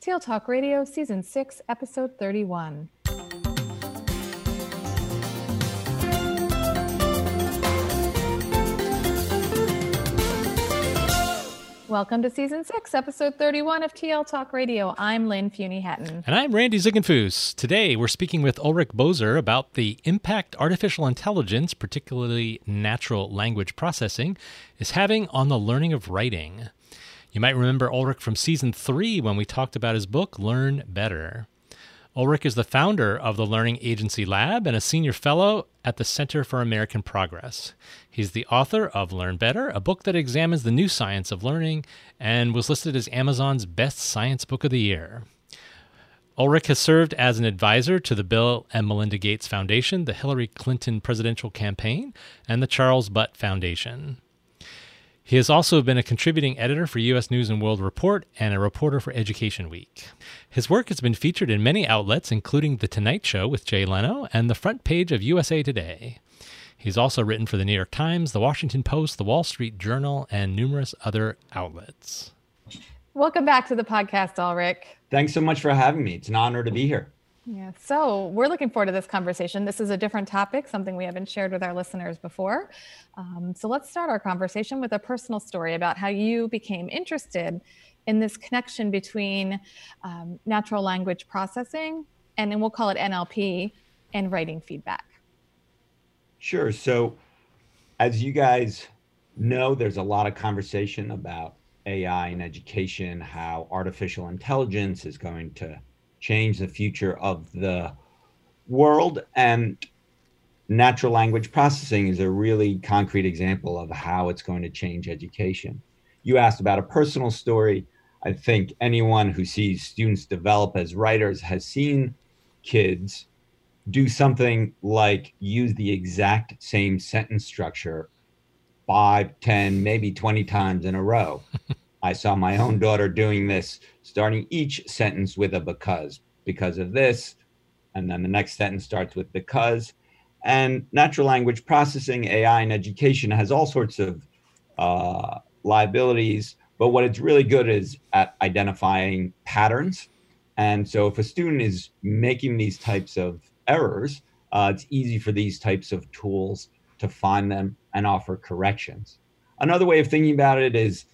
TL Talk Radio, Season 6, Episode 31. Welcome to Season 6, Episode 31 of TL Talk Radio. I'm Lynn Fuini-Hetten. And I'm Randy Ziegenfuss. Today we're speaking with Ulrich Boser about the impact artificial intelligence, particularly natural language processing, is having on the learning of writing. You might remember Ulrich from season three when we talked about his book, Learn Better. Ulrich is the founder of the Learning Agency Lab and a senior fellow at the Center for American Progress. He's the author of Learn Better, a book that examines the new science of learning and was listed as Amazon's best science book of the year. Ulrich has served as an advisor to the Bill and Melinda Gates Foundation, the Hillary Clinton presidential campaign, and the Charles Butt Foundation. He has also been a contributing editor for U.S. News and World Report and a reporter for Education Week. His work has been featured in many outlets, including The Tonight Show with Jay Leno and the front page of USA Today. He's also written for the New York Times, the Washington Post, the Wall Street Journal, and numerous other outlets. Welcome back to the podcast, Ulrich. Thanks so much for having me. It's an honor to be here. Yeah, so we're looking forward to this conversation. This is a different topic, something we haven't shared with our listeners before. Um, so let's start our conversation with a personal story about how you became interested in this connection between um, natural language processing and then we'll call it NLP and writing feedback. Sure. So, as you guys know, there's a lot of conversation about AI and education, how artificial intelligence is going to change the future of the world. And natural language processing is a really concrete example of how it's going to change education. You asked about a personal story. I think anyone who sees students develop as writers has seen kids do something like use the exact same sentence structure five, ten, maybe 20 times in a row. I saw my own daughter doing this, starting each sentence with a because, because of this. And then the next sentence starts with because. And natural language processing, AI in education has all sorts of uh, liabilities. But what it's really good is at identifying patterns. And so if a student is making these types of errors, uh, it's easy for these types of tools to find them and offer corrections. Another way of thinking about it is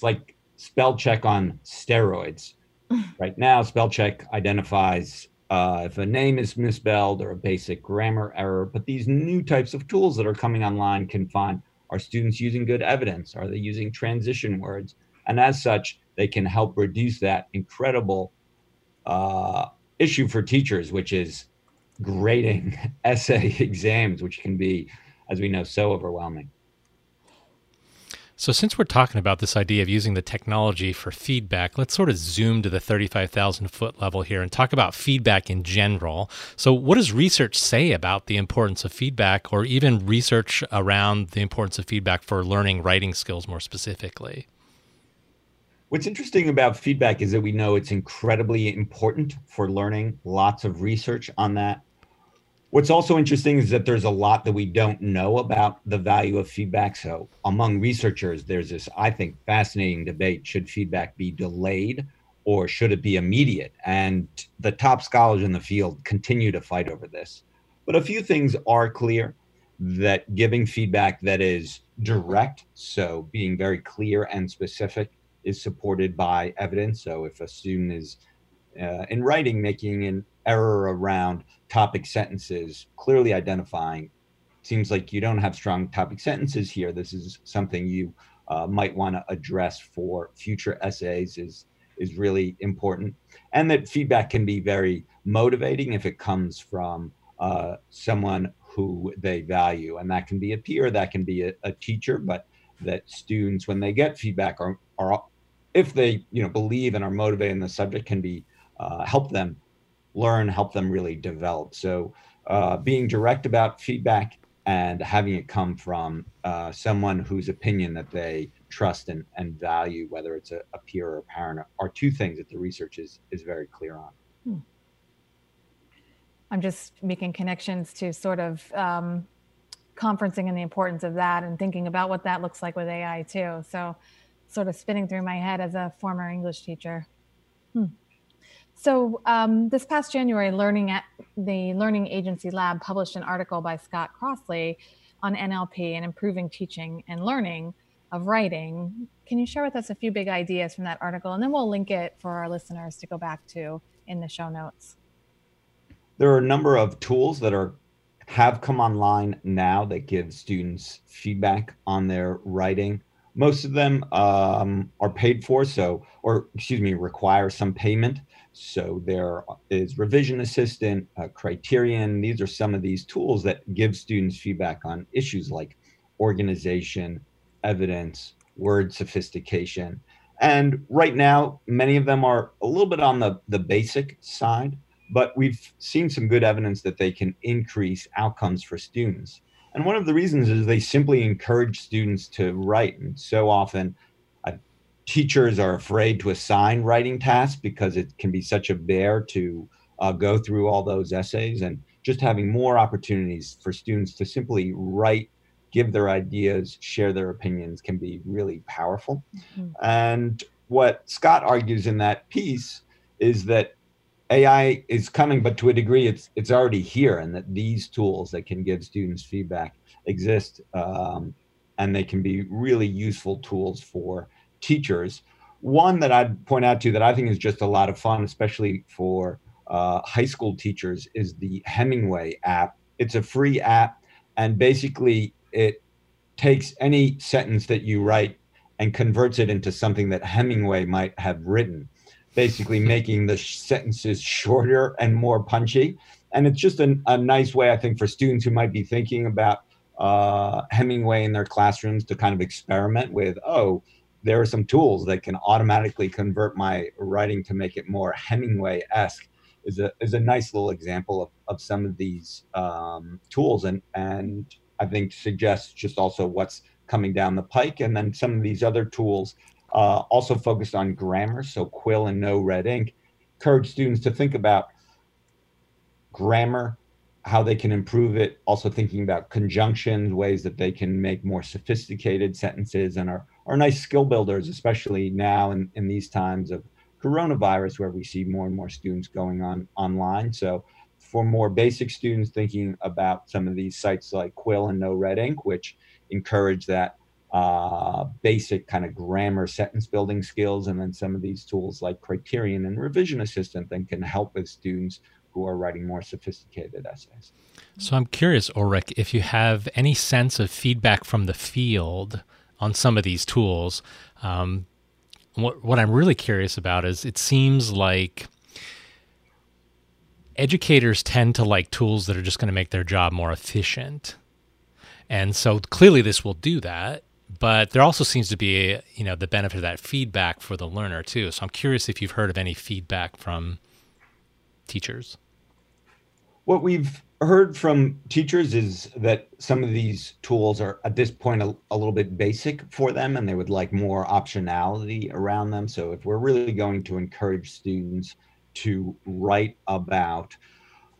it's like spell check on steroids. right now, spell check identifies uh, if a name is misspelled or a basic grammar error. But these new types of tools that are coming online can find are students using good evidence? Are they using transition words? And as such, they can help reduce that incredible uh, issue for teachers, which is grading essay exams, which can be, as we know, so overwhelming. So, since we're talking about this idea of using the technology for feedback, let's sort of zoom to the 35,000 foot level here and talk about feedback in general. So, what does research say about the importance of feedback, or even research around the importance of feedback for learning writing skills more specifically? What's interesting about feedback is that we know it's incredibly important for learning, lots of research on that. What's also interesting is that there's a lot that we don't know about the value of feedback. So, among researchers, there's this, I think, fascinating debate should feedback be delayed or should it be immediate? And the top scholars in the field continue to fight over this. But a few things are clear that giving feedback that is direct, so being very clear and specific, is supported by evidence. So if a student is uh, in writing making an error around topic sentences, clearly identifying, seems like you don't have strong topic sentences here. This is something you uh, might want to address for future essays is is really important, and that feedback can be very motivating if it comes from uh, someone who they value, and that can be a peer, that can be a, a teacher, but that students, when they get feedback, are are if they you know believe and are motivated in the subject can be uh, help them learn help them really develop so uh, being direct about feedback and having it come from uh, someone whose opinion that they trust and, and value whether it's a, a, peer or a parent are two things that the research is is very clear on hmm. i'm just making connections to sort of um, conferencing and the importance of that and thinking about what that looks like with ai too so sort of spinning through my head as a former English teacher. Hmm. So um, this past January, Learning at the Learning Agency Lab published an article by Scott Crossley on NLP and improving teaching and learning of writing. Can you share with us a few big ideas from that article, and then we'll link it for our listeners to go back to in the show notes. There are a number of tools that are have come online now that give students feedback on their writing most of them um, are paid for, so or excuse me, require some payment. So there is revision assistant, uh, criterion. These are some of these tools that give students feedback on issues like organization, evidence, word sophistication. And right now, many of them are a little bit on the, the basic side, but we've seen some good evidence that they can increase outcomes for students. And one of the reasons is they simply encourage students to write. And so often, uh, teachers are afraid to assign writing tasks because it can be such a bear to uh, go through all those essays. And just having more opportunities for students to simply write, give their ideas, share their opinions can be really powerful. Mm-hmm. And what Scott argues in that piece is that AI is coming, but to a degree, it's it's already here, and that these tools that can give students feedback exist, um, and they can be really useful tools for teachers. One that I'd point out to that I think is just a lot of fun, especially for uh, high school teachers, is the Hemingway app. It's a free app, and basically it takes any sentence that you write and converts it into something that Hemingway might have written basically making the sentences shorter and more punchy. And it's just a, a nice way, I think, for students who might be thinking about uh, Hemingway in their classrooms to kind of experiment with, oh, there are some tools that can automatically convert my writing to make it more Hemingway esque. Is a, is a nice little example of, of some of these um, tools and and I think suggests just also what's coming down the pike and then some of these other tools uh, also focused on grammar, so Quill and No Red Ink. Encourage students to think about grammar, how they can improve it, also thinking about conjunctions, ways that they can make more sophisticated sentences and are, are nice skill builders, especially now in, in these times of coronavirus where we see more and more students going on online. So for more basic students thinking about some of these sites like Quill and No Red Ink, which encourage that uh, basic kind of grammar sentence building skills, and then some of these tools like Criterion and Revision Assistant that can help with students who are writing more sophisticated essays. So I'm curious, Ulrich, if you have any sense of feedback from the field on some of these tools. Um, what, what I'm really curious about is it seems like educators tend to like tools that are just going to make their job more efficient. And so clearly this will do that but there also seems to be you know the benefit of that feedback for the learner too so i'm curious if you've heard of any feedback from teachers what we've heard from teachers is that some of these tools are at this point a, a, little bit basic for them and they would like more optionality around them. So if we're really going to encourage students to write about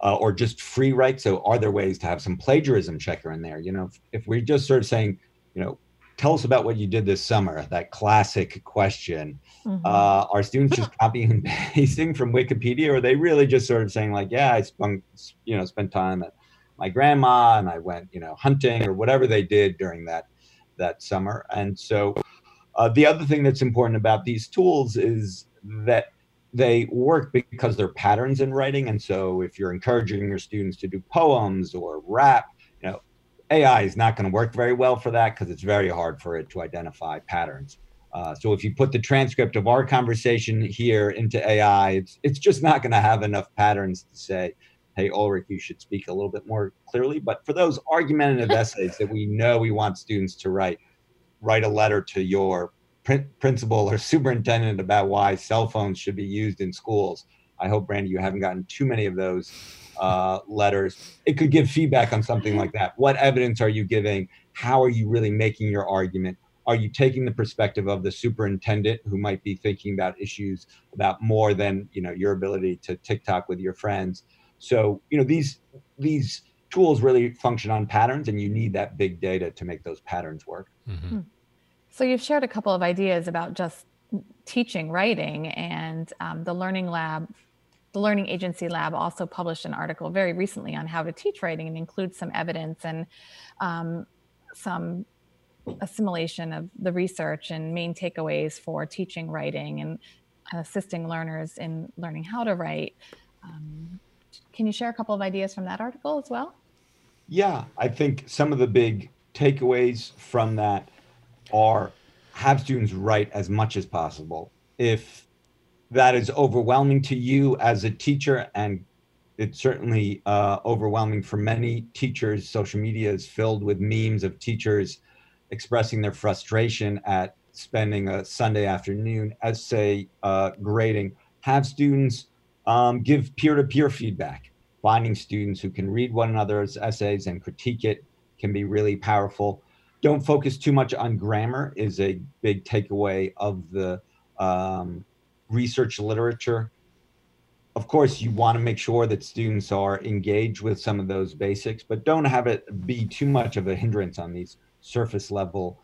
uh, or just free write, so are there ways to have some plagiarism checker in there? You know, if, if we're just sort of saying, you know, tell us about what you did this summer, that classic question. Mm-hmm. Uh, are students just copying and pasting from Wikipedia, or are they really just sort of saying like, yeah, I spent, you know, spent time at my grandma and I went, you know, hunting or whatever they did during that that summer. And so, uh, the other thing that's important about these tools is that they work because they're patterns in writing. And so, if you're encouraging your students to do poems or rap, you know, AI is not going to work very well for that because it's very hard for it to identify patterns. Uh, so if you put the transcript of our conversation here into AI, it's it's just not going to have enough patterns to say, "Hey, Ulrich, you should speak a little bit more clearly." But for those argumentative essays that we know we want students to write, write a letter to your principal or superintendent about why cell phones should be used in schools. I hope, Randy, you haven't gotten too many of those uh, letters. It could give feedback on something like that. What evidence are you giving? How are you really making your argument? are you taking the perspective of the superintendent who might be thinking about issues about more than you know your ability to tiktok with your friends so you know these these tools really function on patterns and you need that big data to make those patterns work mm-hmm. Hmm. so you've shared a couple of ideas about just teaching writing and um, the learning lab the learning agency lab also published an article very recently on how to teach writing and includes some evidence and um, some assimilation of the research and main takeaways for teaching writing and assisting learners in learning how to write. Um, can you share a couple of ideas from that article as well? Yeah, I think some of the big takeaways from that are have students write as much as possible. If that is overwhelming to you as a teacher, and it's certainly uh, overwhelming for many teachers, social media is filled with memes of teachers expressing their frustration at spending a Sunday afternoon essay uh, grading, have students um, give peer to peer feedback. Finding students who can read one another's essays and critique it can be really powerful. Don't focus too much on grammar, is a big takeaway of the um, research literature. Of course, you want to make sure that students are engaged with some of those basics, but don't have it be too much of a hindrance on these surface level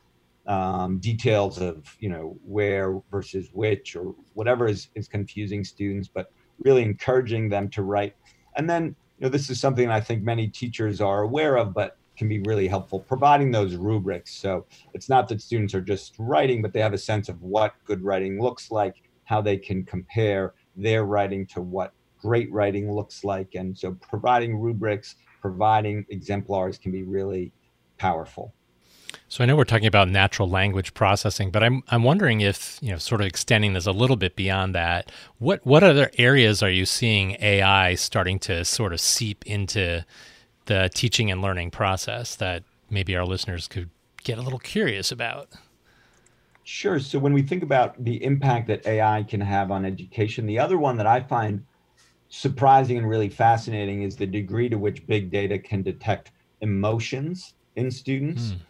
um, details of you know where versus which or whatever is, is confusing students but really encouraging them to write and then you know this is something i think many teachers are aware of but can be really helpful providing those rubrics so it's not that students are just writing but they have a sense of what good writing looks like how they can compare their writing to what great writing looks like and so providing rubrics providing exemplars can be really powerful so I know we're talking about natural language processing, but I'm I'm wondering if you know, sort of extending this a little bit beyond that. What what other areas are you seeing AI starting to sort of seep into the teaching and learning process that maybe our listeners could get a little curious about? Sure. So when we think about the impact that AI can have on education, the other one that I find surprising and really fascinating is the degree to which big data can detect emotions in students. Mm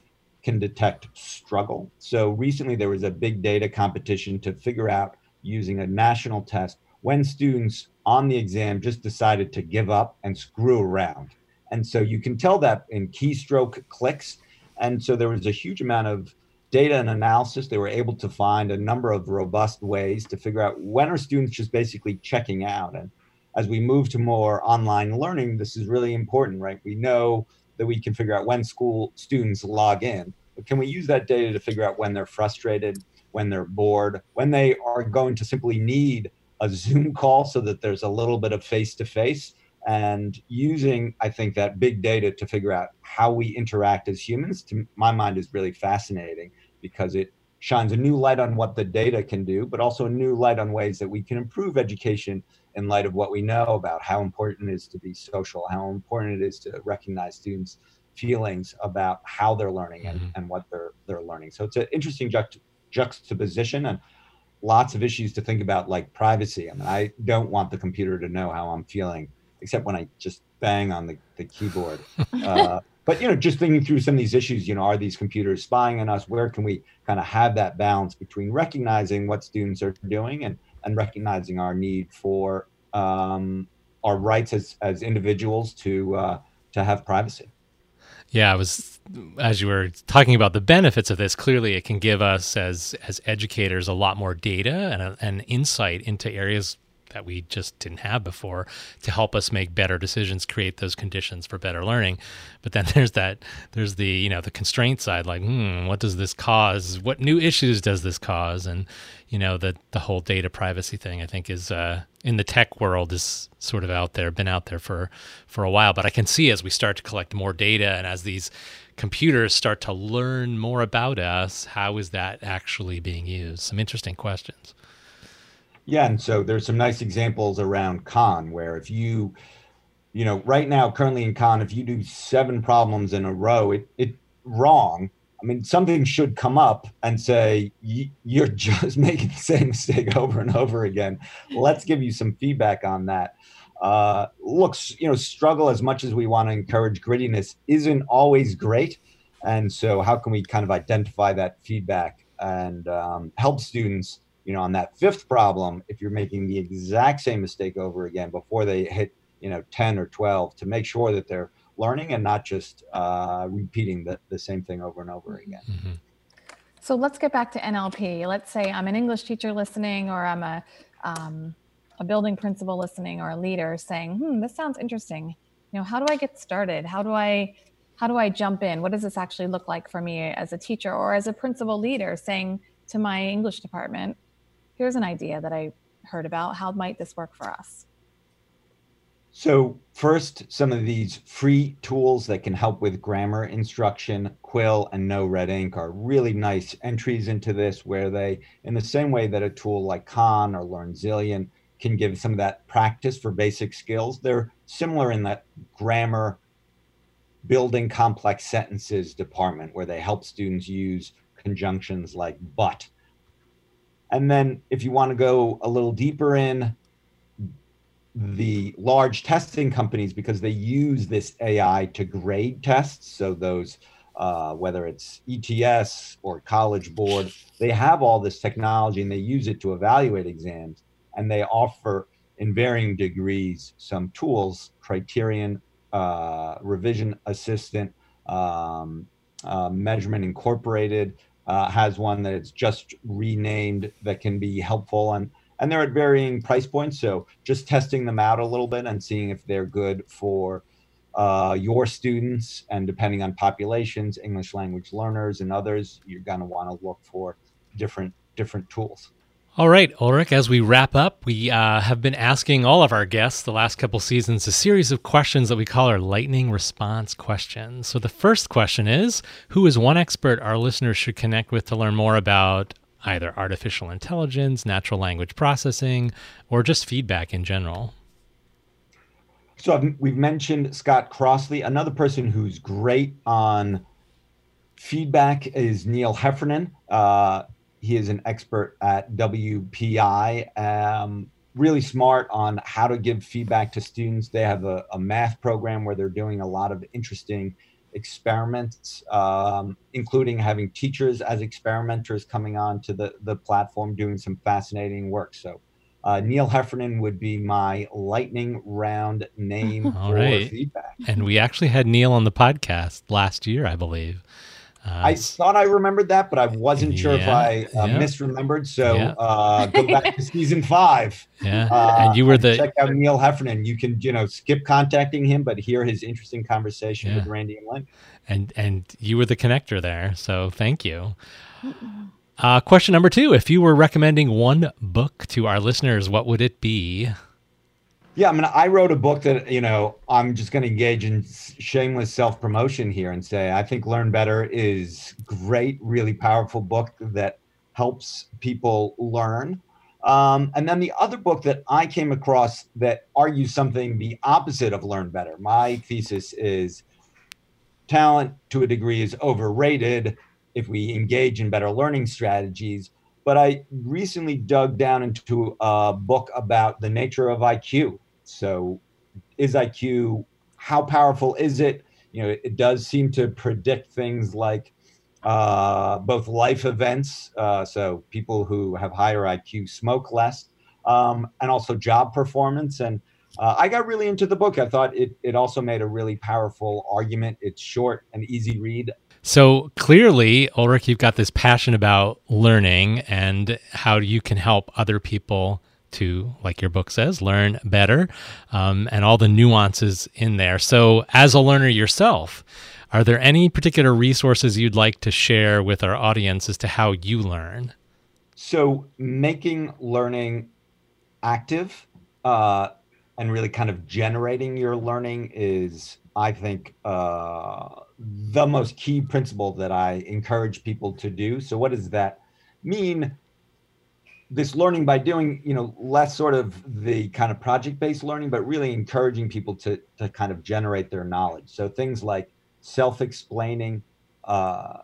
can detect struggle. So recently there was a big data competition to figure out using a national test when students on the exam just decided to give up and screw around. And so you can tell that in keystroke clicks. And so there was a huge amount of data and analysis. They were able to find a number of robust ways to figure out when are students just basically checking out. And as we move to more online learning, this is really important, right? We know that we can figure out when school students log in. But can we use that data to figure out when they're frustrated, when they're bored, when they are going to simply need a Zoom call so that there's a little bit of face to face? And using, I think, that big data to figure out how we interact as humans, to my mind, is really fascinating because it shines a new light on what the data can do, but also a new light on ways that we can improve education in light of what we know about how important it is to be social, how important it is to recognize students' feelings about how they're learning and, mm-hmm. and what they're they're learning. So it's an interesting juxt- juxtaposition and lots of issues to think about, like privacy. I mean, I don't want the computer to know how I'm feeling except when I just bang on the, the keyboard. Uh, but you know, just thinking through some of these issues, you know, are these computers spying on us? Where can we kind of have that balance between recognizing what students are doing and and recognizing our need for um, our rights as as individuals to uh, to have privacy. Yeah, I was as you were talking about the benefits of this. Clearly, it can give us as as educators a lot more data and and insight into areas that we just didn't have before to help us make better decisions, create those conditions for better learning. But then there's that there's the you know the constraint side, like hmm, what does this cause? What new issues does this cause? And you know the the whole data privacy thing I think is uh, in the tech world is sort of out there, been out there for for a while. But I can see as we start to collect more data and as these computers start to learn more about us, how is that actually being used? Some interesting questions. Yeah, and so there's some nice examples around Khan where if you, you know, right now currently in Khan, if you do seven problems in a row, it it wrong. I mean, something should come up and say you're just making the same mistake over and over again. Let's give you some feedback on that. Uh, looks, you know, struggle as much as we want to encourage grittiness isn't always great, and so how can we kind of identify that feedback and um, help students? You know, on that fifth problem, if you're making the exact same mistake over again before they hit, you know, 10 or 12 to make sure that they're learning and not just uh, repeating the, the same thing over and over again. Mm-hmm. So let's get back to NLP. Let's say I'm an English teacher listening, or I'm a, um, a building principal listening, or a leader saying, hmm, this sounds interesting. You know, how do I get started? How do I how do I jump in? What does this actually look like for me as a teacher or as a principal leader saying to my English department, here's an idea that I heard about. How might this work for us? So, first, some of these free tools that can help with grammar instruction, Quill and No Red Ink are really nice entries into this, where they, in the same way that a tool like Khan or LearnZillion can give some of that practice for basic skills, they're similar in that grammar building complex sentences department, where they help students use conjunctions like but and then if you want to go a little deeper in the large testing companies, because they use this AI to grade tests, so those uh, whether it's ETS or College Board, they have all this technology and they use it to evaluate exams. And they offer, in varying degrees, some tools, Criterion, uh, Revision Assistant, um, uh, Measurement Incorporated, uh, has one that it's just renamed that can be helpful. And and they're at varying price points. So just testing them out a little bit and seeing if they're good for uh, your students. And depending on populations english language learners and others you're going to want to look for different different tools all right, Ulrich, as we wrap up, we uh, have been asking all of our guests the last couple seasons a series of questions that we call our lightning response questions. So the first question is Who is one expert our listeners should connect with to learn more about either artificial intelligence, natural language processing, or just feedback in general? So I've, we've mentioned Scott Crossley. Another person who's great on feedback is Neil Heffernan. Uh, he is an expert at WPI. Um, really smart on how to give feedback to students. They have a, a math program where they're doing a lot of interesting experiments, um, including having teachers as experimenters coming on to the, the platform doing some fascinating work. So uh, Neil Heffernan would be my lightning round name All for right. feedback. And we actually had Neil on the podcast last year, I believe. Uh, I thought I remembered that, but I wasn't sure yeah, if I uh, yeah. misremembered. So yeah. uh, go back to season five. Yeah, uh, and you were the check out Neil Heffernan. You can you know skip contacting him, but hear his interesting conversation with Randy and Lynn. And and you were the connector there, so thank you. Uh, question number two: If you were recommending one book to our listeners, what would it be? Yeah, I mean, I wrote a book that, you know, I'm just going to engage in shameless self promotion here and say I think Learn Better is great, really powerful book that helps people learn. Um, and then the other book that I came across that argues something the opposite of Learn Better. My thesis is talent to a degree is overrated if we engage in better learning strategies. But I recently dug down into a book about the nature of IQ so is IQ? How powerful is it? You know, it, does seem to predict things like uh, both life events. Uh, so people who have higher IQ smoke less, um, and also job performance. And uh, I got really into the book. I thought it it also made a really powerful argument. It's short and easy read. So clearly, Ulrich, you've got this passion about learning and how you can help other people to, like your book says, learn better um, and all the nuances in there. So, as a learner yourself, are there any particular resources you'd like to share with our audience as to how you learn? So, making learning active uh, and really kind of generating your learning is, I think, uh, the most key principle that I encourage people to do. So, what does that mean? This learning by doing, you know, less sort of the kind of project based learning, but really encouraging people to, to kind of generate their knowledge. So, things like self explaining, uh,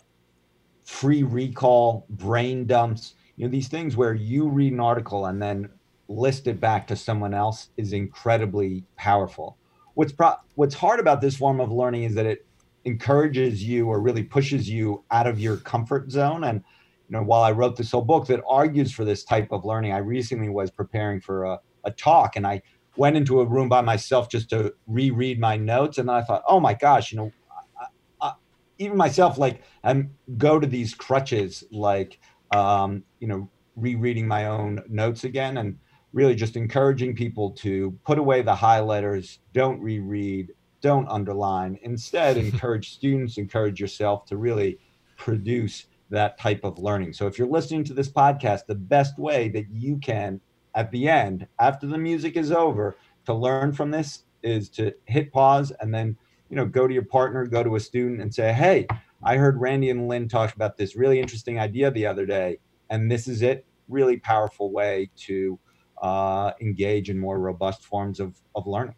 free recall, brain dumps, you know, these things where you read an article and then list it back to someone else is incredibly powerful. What's pro- what's hard about this form of learning is that it encourages you or really pushes you out of your comfort zone and you know while i wrote this whole book that argues for this type of learning i recently was preparing for a, a talk and i went into a room by myself just to reread my notes and i thought oh my gosh you know I, I, even myself like i go to these crutches like um, you know rereading my own notes again and really just encouraging people to put away the highlighters, don't reread, don't underline. Instead, encourage students, encourage yourself to really produce that type of learning. So if you're listening to this podcast, the best way that you can at the end, after the music is over, to learn from this is to hit pause and then, you know, go to your partner, go to a student and say, "Hey, I heard Randy and Lynn talk about this really interesting idea the other day, and this is it." Really powerful way to uh, engage in more robust forms of, of learning.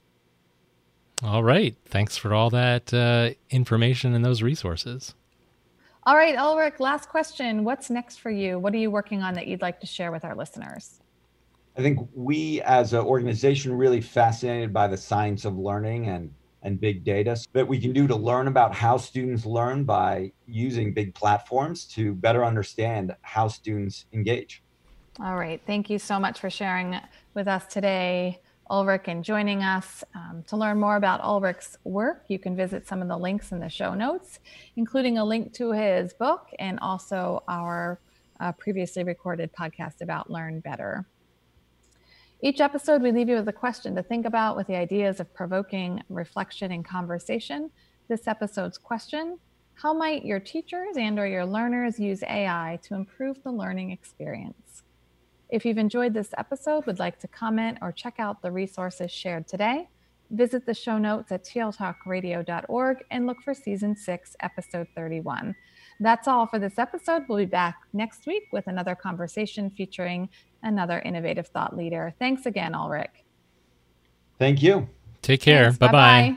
All right. Thanks for all that uh, information and those resources. All right, Ulrich, last question. What's next for you? What are you working on that you'd like to share with our listeners? I think we as an organization really fascinated by the science of learning and and big data that we can do to learn about how students learn by using big platforms to better understand how students engage. All right. Thank you so much for sharing with us today, Ulrich, and joining us. Um, to learn more about Ulrich's work, you can visit some of the links in the show notes, including a link to his book and also our uh, previously recorded podcast about Learn Better. Each episode, we leave you with a question to think about with the ideas of provoking reflection and conversation. This episode's question How might your teachers and or your learners use AI to improve the learning experience? If you've enjoyed this episode, would like to comment or check out the resources shared today, visit the show notes at tltalkradio.org and look for season six, episode 31. That's all for this episode. We'll be back next week with another conversation featuring another innovative thought leader. Thanks again, Ulrich. Thank you. Take care. Bye bye.